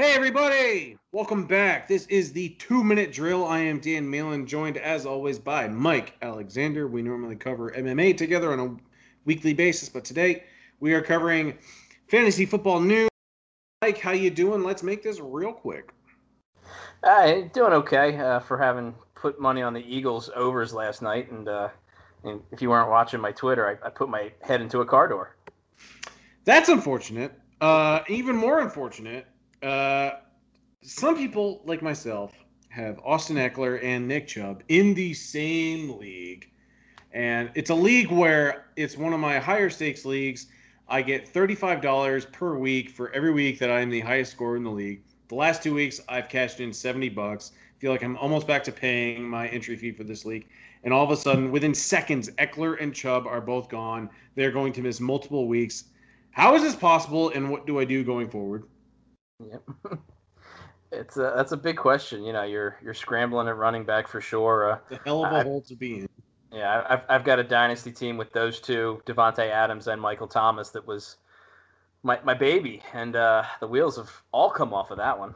Hey, everybody! Welcome back. This is the two minute drill. I am Dan Malin, joined as always by Mike Alexander. We normally cover MMA together on a weekly basis, but today we are covering fantasy football news. Mike, how you doing? Let's make this real quick. Uh, doing okay uh, for having put money on the Eagles overs last night, and, uh, and if you weren't watching my Twitter, I, I, put my head into a car door. That's unfortunate. Uh, even more unfortunate uh, some people, like myself, have Austin Ekeler and Nick Chubb in the same league. And it's a league where it's one of my higher stakes leagues. I get $35 per week for every week that I'm the highest scorer in the league. The last two weeks, I've cashed in 70 bucks. feel like I'm almost back to paying my entry fee for this league. And all of a sudden, within seconds, Ekeler and Chubb are both gone. They're going to miss multiple weeks. How is this possible, and what do I do going forward? Yep. it's a that's a big question. You know, you're you're scrambling at running back for sure. Uh, it's a hell of a hole to be in. Yeah, I've I've got a dynasty team with those two, Davante Adams and Michael Thomas, that was my my baby, and uh, the wheels have all come off of that one.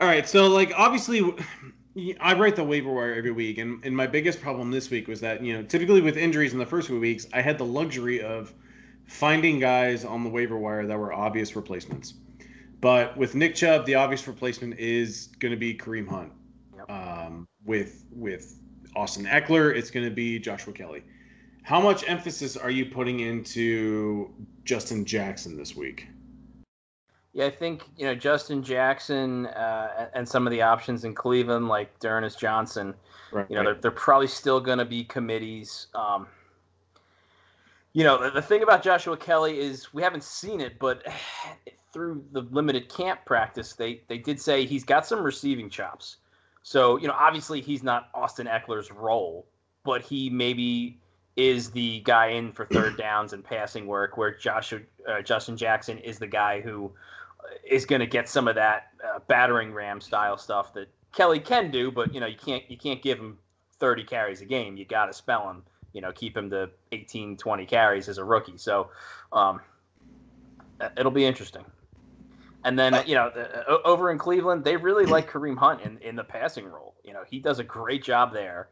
All right, so like obviously. I write the waiver wire every week, and, and my biggest problem this week was that, you know, typically with injuries in the first few weeks, I had the luxury of finding guys on the waiver wire that were obvious replacements. But with Nick Chubb, the obvious replacement is going to be Kareem Hunt. Yep. Um, with with Austin Ekeler, it's going to be Joshua Kelley. How much emphasis are you putting into Justin Jackson this week? Yeah, I think you know Justin Jackson uh, and some of the options in Cleveland, like D'Ernest Johnson. Right, you know, they're, they're probably still going to be committees. Um, you know, the, the thing about Joshua Kelley is we haven't seen it, but through the limited camp practice, they they did say he's got some receiving chops. So you know, obviously he's not Austin Ekeler's role, but he maybe is the guy in for third downs and passing work, where Joshua uh, Justin Jackson is the guy who uh, going to get some of that uh, battering ram style stuff that Kelley can do, but you know you can't you can't give him 30 carries a game. You got to spell him you know keep him to 18 20 carries as a rookie. So um, it'll be interesting. And then you know uh, over in cleveland they really like kareem hunt in, in the passing role. You know he does a great job there.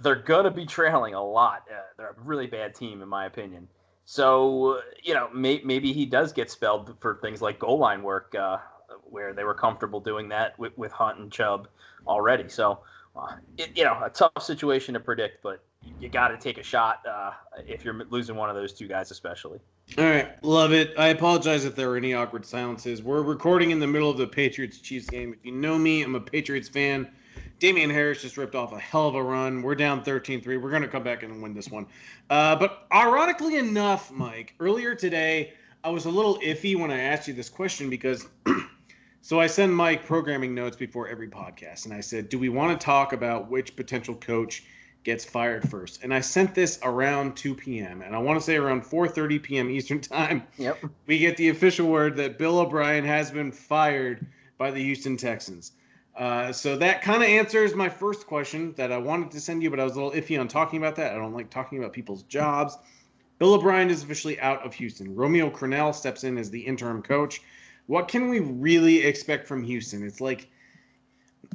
They're going to be trailing a lot. Uh, they're a really bad team in my opinion. So you know may, maybe he does get spelled for things like goal line work uh, where they were comfortable doing that with, with hunt and chubb already. So it, you know a tough situation to predict but you got to take a shot uh, if you're losing one of those two guys, especially. All right, love it. I apologize if there were any awkward silences. We're recording in the middle of the Patriots Chiefs game. If you know me, I'm a Patriots fan. Damien Harris just ripped off a hell of a run. We're down 13 3. We're going to come back and win this one. Uh, but ironically enough, Mike, earlier today, I was a little iffy when I asked you this question because. so I send Mike programming notes before every podcast, and I said, "Do we want to talk about which potential coach gets fired first. And I sent this around 2 p.m. and I want to say around 4:30 p.m. Eastern time. Yep. We get the official word that Bill O'Brien has been fired by the Houston Texans. Uh, so that kind of answers my first question that I wanted to send you, but I was a little iffy on talking about that. I don't like talking about people's jobs. Bill O'Brien is officially out of Houston. Romeo Crennel steps in as the interim coach. What can we really expect from Houston? It's like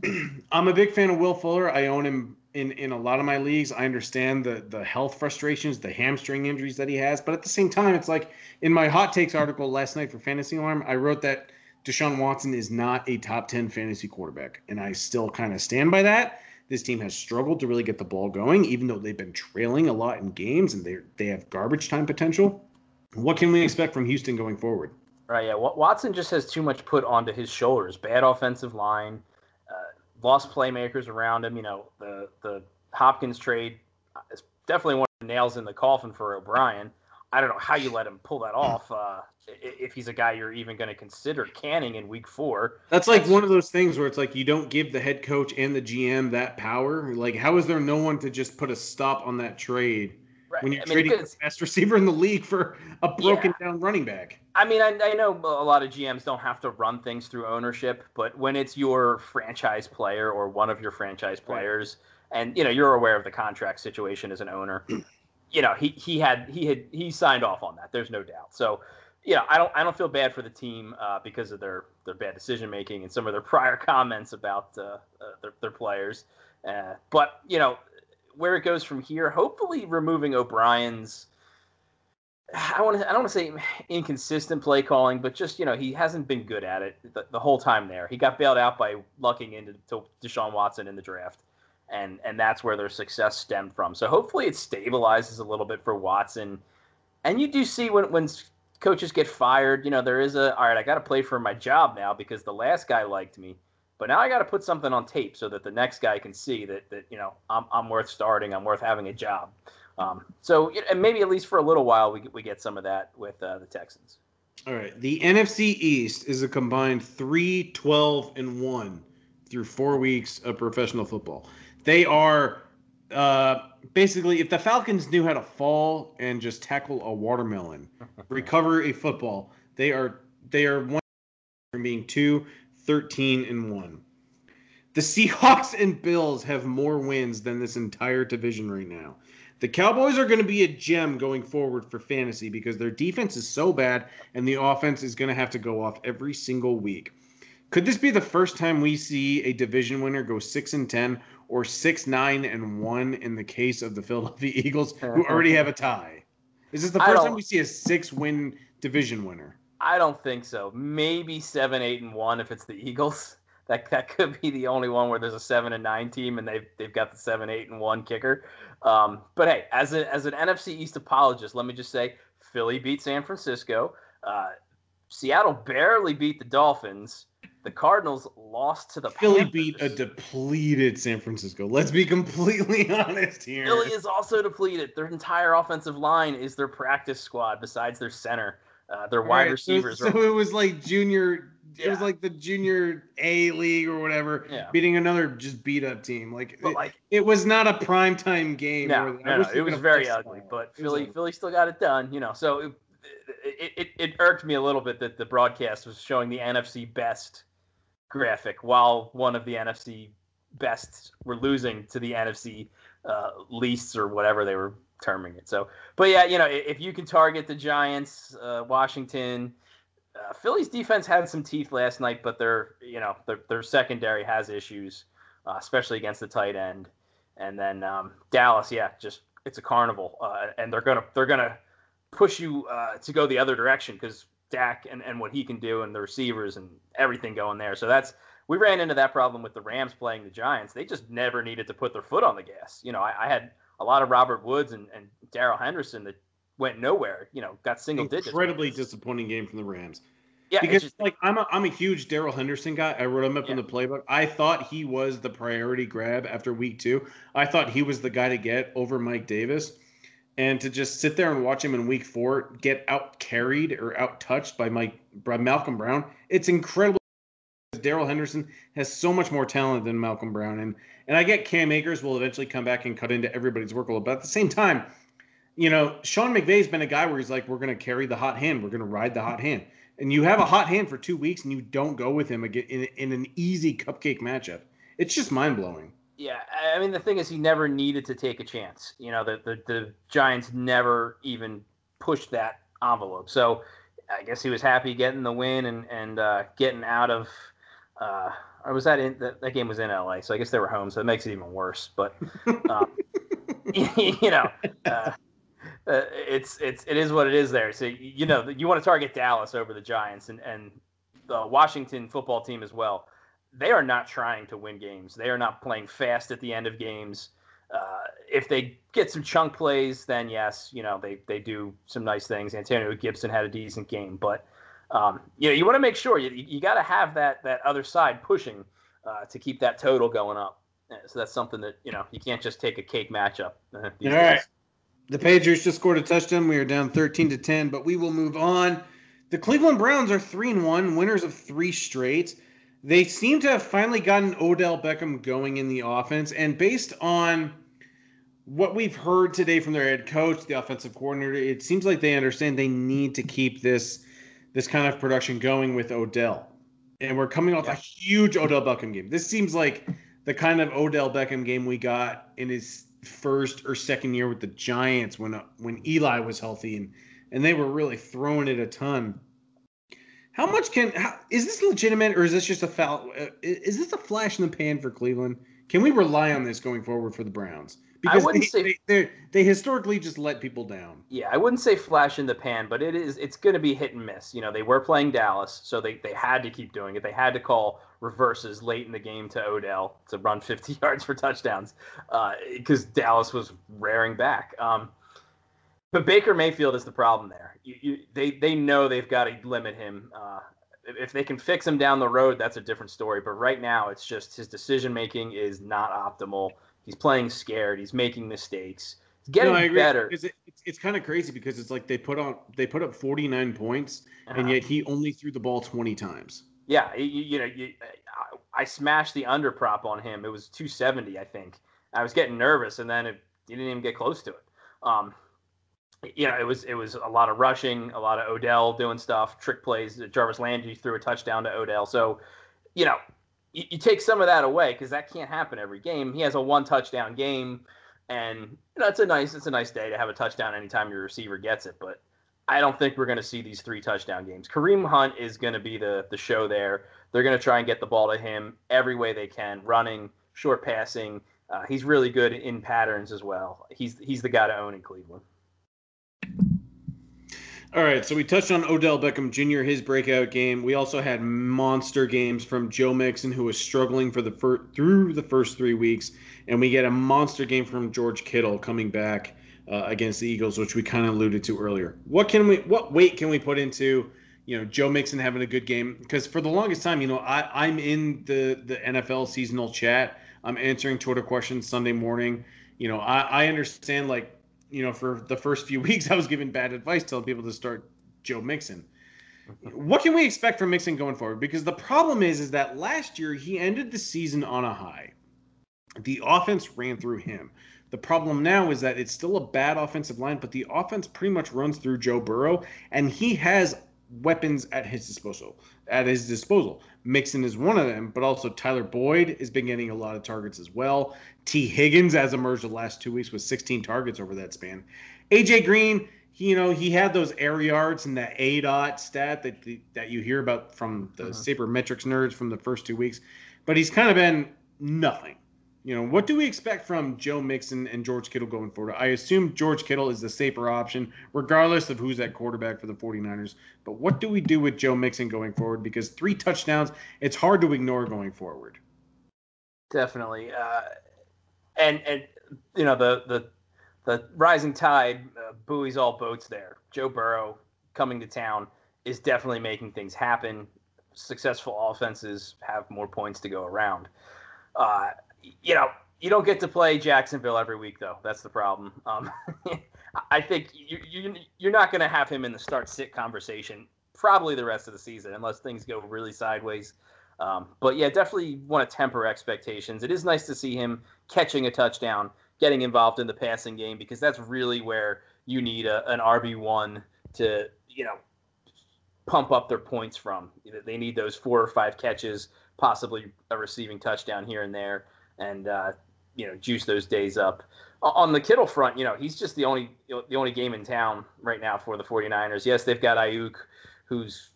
I'm a big fan of Will Fuller. I own him in in a lot of my leagues. I understand the the health frustrations, the hamstring injuries that he has, but at the same time, it's like in my hot takes article last night for Fantasy Alarm, I wrote that Deshaun Watson is not a top 10 fantasy quarterback, and I still kind of stand by that. This team has struggled to really get the ball going, even though they've been trailing a lot in games and they they have garbage time potential. What can we expect from Houston going forward? Right, yeah. Watson just has too much put onto his shoulders. Bad offensive line, lost playmakers around him. You know, the the Hopkins trade is definitely one of the nails in the coffin for O'Brien. I don't know how you let him pull that off. Uh, if he's a guy you're even going to consider canning in week four. That's like one of those things where it's like you don't give the head coach and the GM that power. Like, how is there no one to just put a stop on that trade? Right. When you're I mean, trading the best receiver in the league for a broken yeah. down running back. I mean, I, I, know a lot of GMs don't have to run things through ownership, but when it's your franchise player or one of your franchise players, right. and you know you're aware of the contract situation as an owner, you know he he had he had he signed off on that. There's no doubt. So yeah, I don't I don't feel bad for the team uh, because of their their bad decision making and some of their prior comments about uh, uh, their, their players. Uh, but you know where it goes from here. Hopefully, removing O'Brien's. I want to. I don't want to say inconsistent play calling, but just you know he hasn't been good at it the, the whole time there. He got bailed out by lucking into to Deshaun Watson in the draft, and and that's where their success stemmed from. So hopefully it stabilizes a little bit for Watson. And you do see when when coaches get fired, you know, there is a all right, I got to play for my job now because the last guy liked me. But now I got to put something on tape so that the next guy can see that that you know I'm I'm worth starting, I'm worth having a job. Um, so and maybe at least for a little while we we get some of that with uh, the Texans. All right, the NFC East is a combined 3 12 and 1 through 4 weeks of professional football. They are uh, basically, if the Falcons knew how to fall and just tackle a watermelon, recover a football, they are they are one from being two, 13 and one. The Seahawks and Bills have more wins than this entire division right now. The Cowboys are going to be a gem going forward for fantasy because their defense is so bad and the offense is going to have to go off every single week. Could this be the first time we see a division winner go 6 and 10 or six nine and one in the case of the Philadelphia Eagles, who already have a tie. Is this the first time we see a six win division winner? I don't think so. Maybe seven eight and one if it's the Eagles. That that could be the only one where there's a seven and nine team and they've they've got the seven eight and one kicker. Um, but hey, as a, as an NFC East apologist, let me just say Philly beat San Francisco. Uh, Seattle barely beat the Dolphins the Cardinals lost to the Philly Panthers. beat a depleted San Francisco. Let's be completely honest here. Philly is also depleted. Their entire offensive line is their practice squad, besides their center. Uh, their wide right, receivers. So, so, it was like junior. Yeah. It was like the junior A league or whatever, yeah. beating another just beat up team. Like, it, like it, was not a prime time game. No, no, no it was very ugly. But Philly, Philly still got it done. You know, so it, it, it irked me a little bit that the broadcast was showing the NFC best graphic while one of the NFC bests were losing to the NFC uh, leasts or whatever they were terming it. So, but yeah, you know, if you can target the Giants, uh, Washington, uh, Philly's defense had some teeth last night, but their you know their, their secondary has issues, uh, especially against the tight end. And then um, Dallas, yeah, just it's a carnival, uh, and they're gonna they're gonna push you uh, to go the other direction because Dak and, and what he can do and the receivers and everything going there. So that's we ran into that problem with the Rams playing the Giants. They just never needed to put their foot on the gas. You know, I, I had a lot of Robert Woods and, and Darrell Henderson that went nowhere. You know, got single Incredibly digits. Incredibly disappointing game from the Rams. Yeah, because just, like I'm a I'm a huge Darrell Henderson guy. I wrote him up yeah. in the playbook. I thought he was the priority grab after week two. I thought he was the guy to get over Mike Davis and to just sit there and watch him in week four get out carried or out touched by Mike by Malcolm Brown, it's incredible. Darrell Henderson has so much more talent than Malcolm Brown, and and I get Cam Akers will eventually come back and cut into everybody's workload, but at the same time, you know Sean McVay's been a guy where he's like, we're going to carry the hot hand, we're going to ride the hot hand, and you have a hot hand for two weeks and you don't go with him again in, in an easy cupcake matchup. It's just mind blowing. Yeah, I mean the thing is he never needed to take a chance. You know, the the, the Giants never even pushed that envelope. So I guess he was happy getting the win and and uh, getting out of. Uh, or was that in that, that game was in LA? So I guess they were home, so it makes it even worse. But um, you know, uh, uh, it's it's it is what it is there. So you know you want to target Dallas over the Giants and and the Washington football team as well they are not trying to win games. They are not playing fast at the end of games. Uh, if they get some chunk plays, then yes, you know they they do some nice things. Antonio Gibson had a decent game, but um, you know you want to make sure you you got to have that that other side pushing uh, to keep that total going up. So that's something that you know you can't just take a cake matchup. Uh, All right, the Patriots just scored a touchdown. We are down thirteen to ten, but we will move on. The Cleveland Browns are three and one, winners of three straight they seem to have finally gotten Odell Beckham going in the offense. And based on what we've heard today from their head coach, the offensive coordinator, it seems like they understand they need to keep this this kind of production going with Odell. And we're coming off yeah. a huge Odell Beckham game. This seems like the kind of Odell Beckham game we got in his first or second year with the Giants when when Eli was healthy and and they were really throwing it a ton. How much can how, is this legitimate, or is this just a foul? Uh, is this a flash in the pan for Cleveland? Can we rely on this going forward for the Browns? Because they, say, they, they historically just let people down. Yeah, I wouldn't say flash in the pan, but it is it's going to be hit and miss. You know, they were playing Dallas, so they, they had to keep doing it. They had to call reverses late in the game to Odell to run 50 yards for touchdowns because uh, Dallas was raring back. Um, but Baker Mayfield is the problem there. You, you, they they know they've got to limit him. Uh, if they can fix him down the road, that's a different story. But right now, it's just his decision making is not optimal. He's playing scared. He's making mistakes. He's getting no, better. It, it's, it's kind of crazy because it's like they put on they put up 49 points, uh-huh. and yet he only threw the ball 20 times. Yeah, you, you know, you, I, I smashed the under prop on him. It was 270, I think. I was getting nervous, and then it, he didn't even get close to it. Um, you know, it was it was a lot of rushing, a lot of Odell doing stuff, trick plays. Jarvis Landry threw a touchdown to Odell. So, you know, you, you take some of that away because that can't happen every game. He has a one touchdown game, and you know, it's a nice it's a nice day to have a touchdown anytime your receiver gets it. But I don't think we're going to see these three touchdown games. Kareem Hunt is going to be the the show there. They're going to try and get the ball to him every way they can, running, short passing. Uh, he's really good in patterns as well. He's he's the guy to own in Cleveland. All right, so we touched on Odell Beckham Jr. his breakout game. We also had monster games from Joe Mixon, who was struggling for the fir- through the first three weeks, and we get a monster game from George Kittle coming back uh, against the Eagles, which we kind of alluded to earlier. What can we, what weight can we put into, you know, Joe Mixon having a good game? Because for the longest time, you know, I, I'm in the the NFL seasonal chat. I'm answering Twitter questions Sunday morning. You know, I, I understand like you know, for the first few weeks, I was giving bad advice, telling people to start Joe Mixon. What can we expect from Mixon going forward? Because the problem is, is that last year he ended the season on a high. The offense ran through him. The problem now is that it's still a bad offensive line, but the offense pretty much runs through Joe Burrow, and he has weapons at his disposal. At his disposal, Mixon is one of them, but also Tyler Boyd has been getting a lot of targets as well. Tee Higgins has emerged the last two weeks with 16 targets over that span. AJ Green, you know, he had those air yards and that aDOT stat that that you hear about from the uh-huh. sabermetrics nerds from the first two weeks, but he's kind of been nothing. You know, what do we expect from Joe Mixon and George Kittle going forward? I assume George Kittle is the safer option, regardless of who's at quarterback for the 49ers. But what do we do with Joe Mixon going forward? Because three touchdowns, it's hard to ignore going forward. Definitely. Uh, and, and, you know, the, the, the rising tide uh, buoys all boats there. Joe Burrow coming to town is definitely making things happen. Successful offenses have more points to go around. Uh, you know, you don't get to play Jacksonville every week, though. That's the problem. Um, I think you, you, you're not going to have him in the start sit conversation probably the rest of the season unless things go really sideways. Um, but yeah, definitely want to temper expectations. It is nice to see him catching a touchdown, getting involved in the passing game because that's really where you need a, an RB one to you know pump up their points from. They need those four or five catches, possibly a receiving touchdown here and there and uh, you know juice those days up. On the Kittle front, you know he's just the only the only game in town right now for the 49ers. Yes, they've got Aiyuk, who's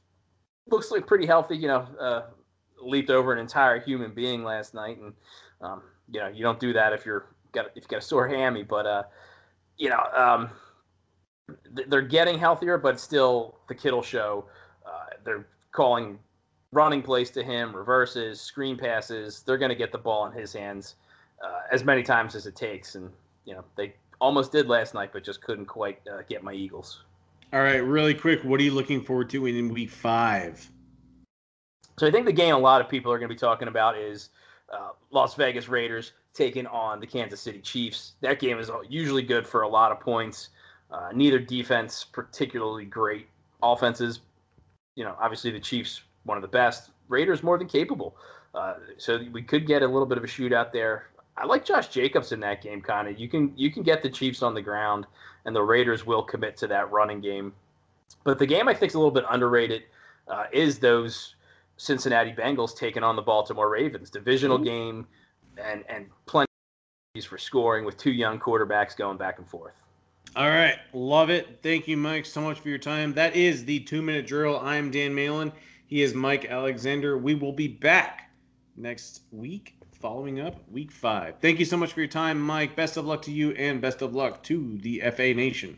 looks like pretty healthy. You know, uh, leaped over an entire human being last night, and um, you know you don't do that if you're got if you got a sore hammy. But uh, you know um, they're getting healthier, but still the Kittle show. Uh, they're calling running plays to him, reverses, screen passes. They're going to get the ball in his hands uh, as many times as it takes. And, you know, they almost did last night, but just couldn't quite uh, get my Eagles. All right, really quick. What are you looking forward to in week five? So I think the game a lot of people are going to be talking about is uh, Las Vegas Raiders taking on the Kansas City Chiefs. That game is usually good for a lot of points. Uh, neither defense particularly great. Offenses, you know, obviously the Chiefs one of the best. Raiders more than capable. Uh, so we could get a little bit of a shootout there. I like Josh Jacobs in that game, kind of. You can you can get the Chiefs on the ground, and the Raiders will commit to that running game. But the game I think is a little bit underrated uh, is those Cincinnati Bengals taking on the Baltimore Ravens. Divisional mm-hmm. game, and and plenty for scoring with two young quarterbacks going back and forth. All right. Love it. Thank you, Mike, so much for your time. That is the two minute drill. I'm Dan Malin. He is Mike Alexander. We will be back next week, following up week five. Thank you so much for your time, Mike. Best of luck to you and best of luck to the FA Nation.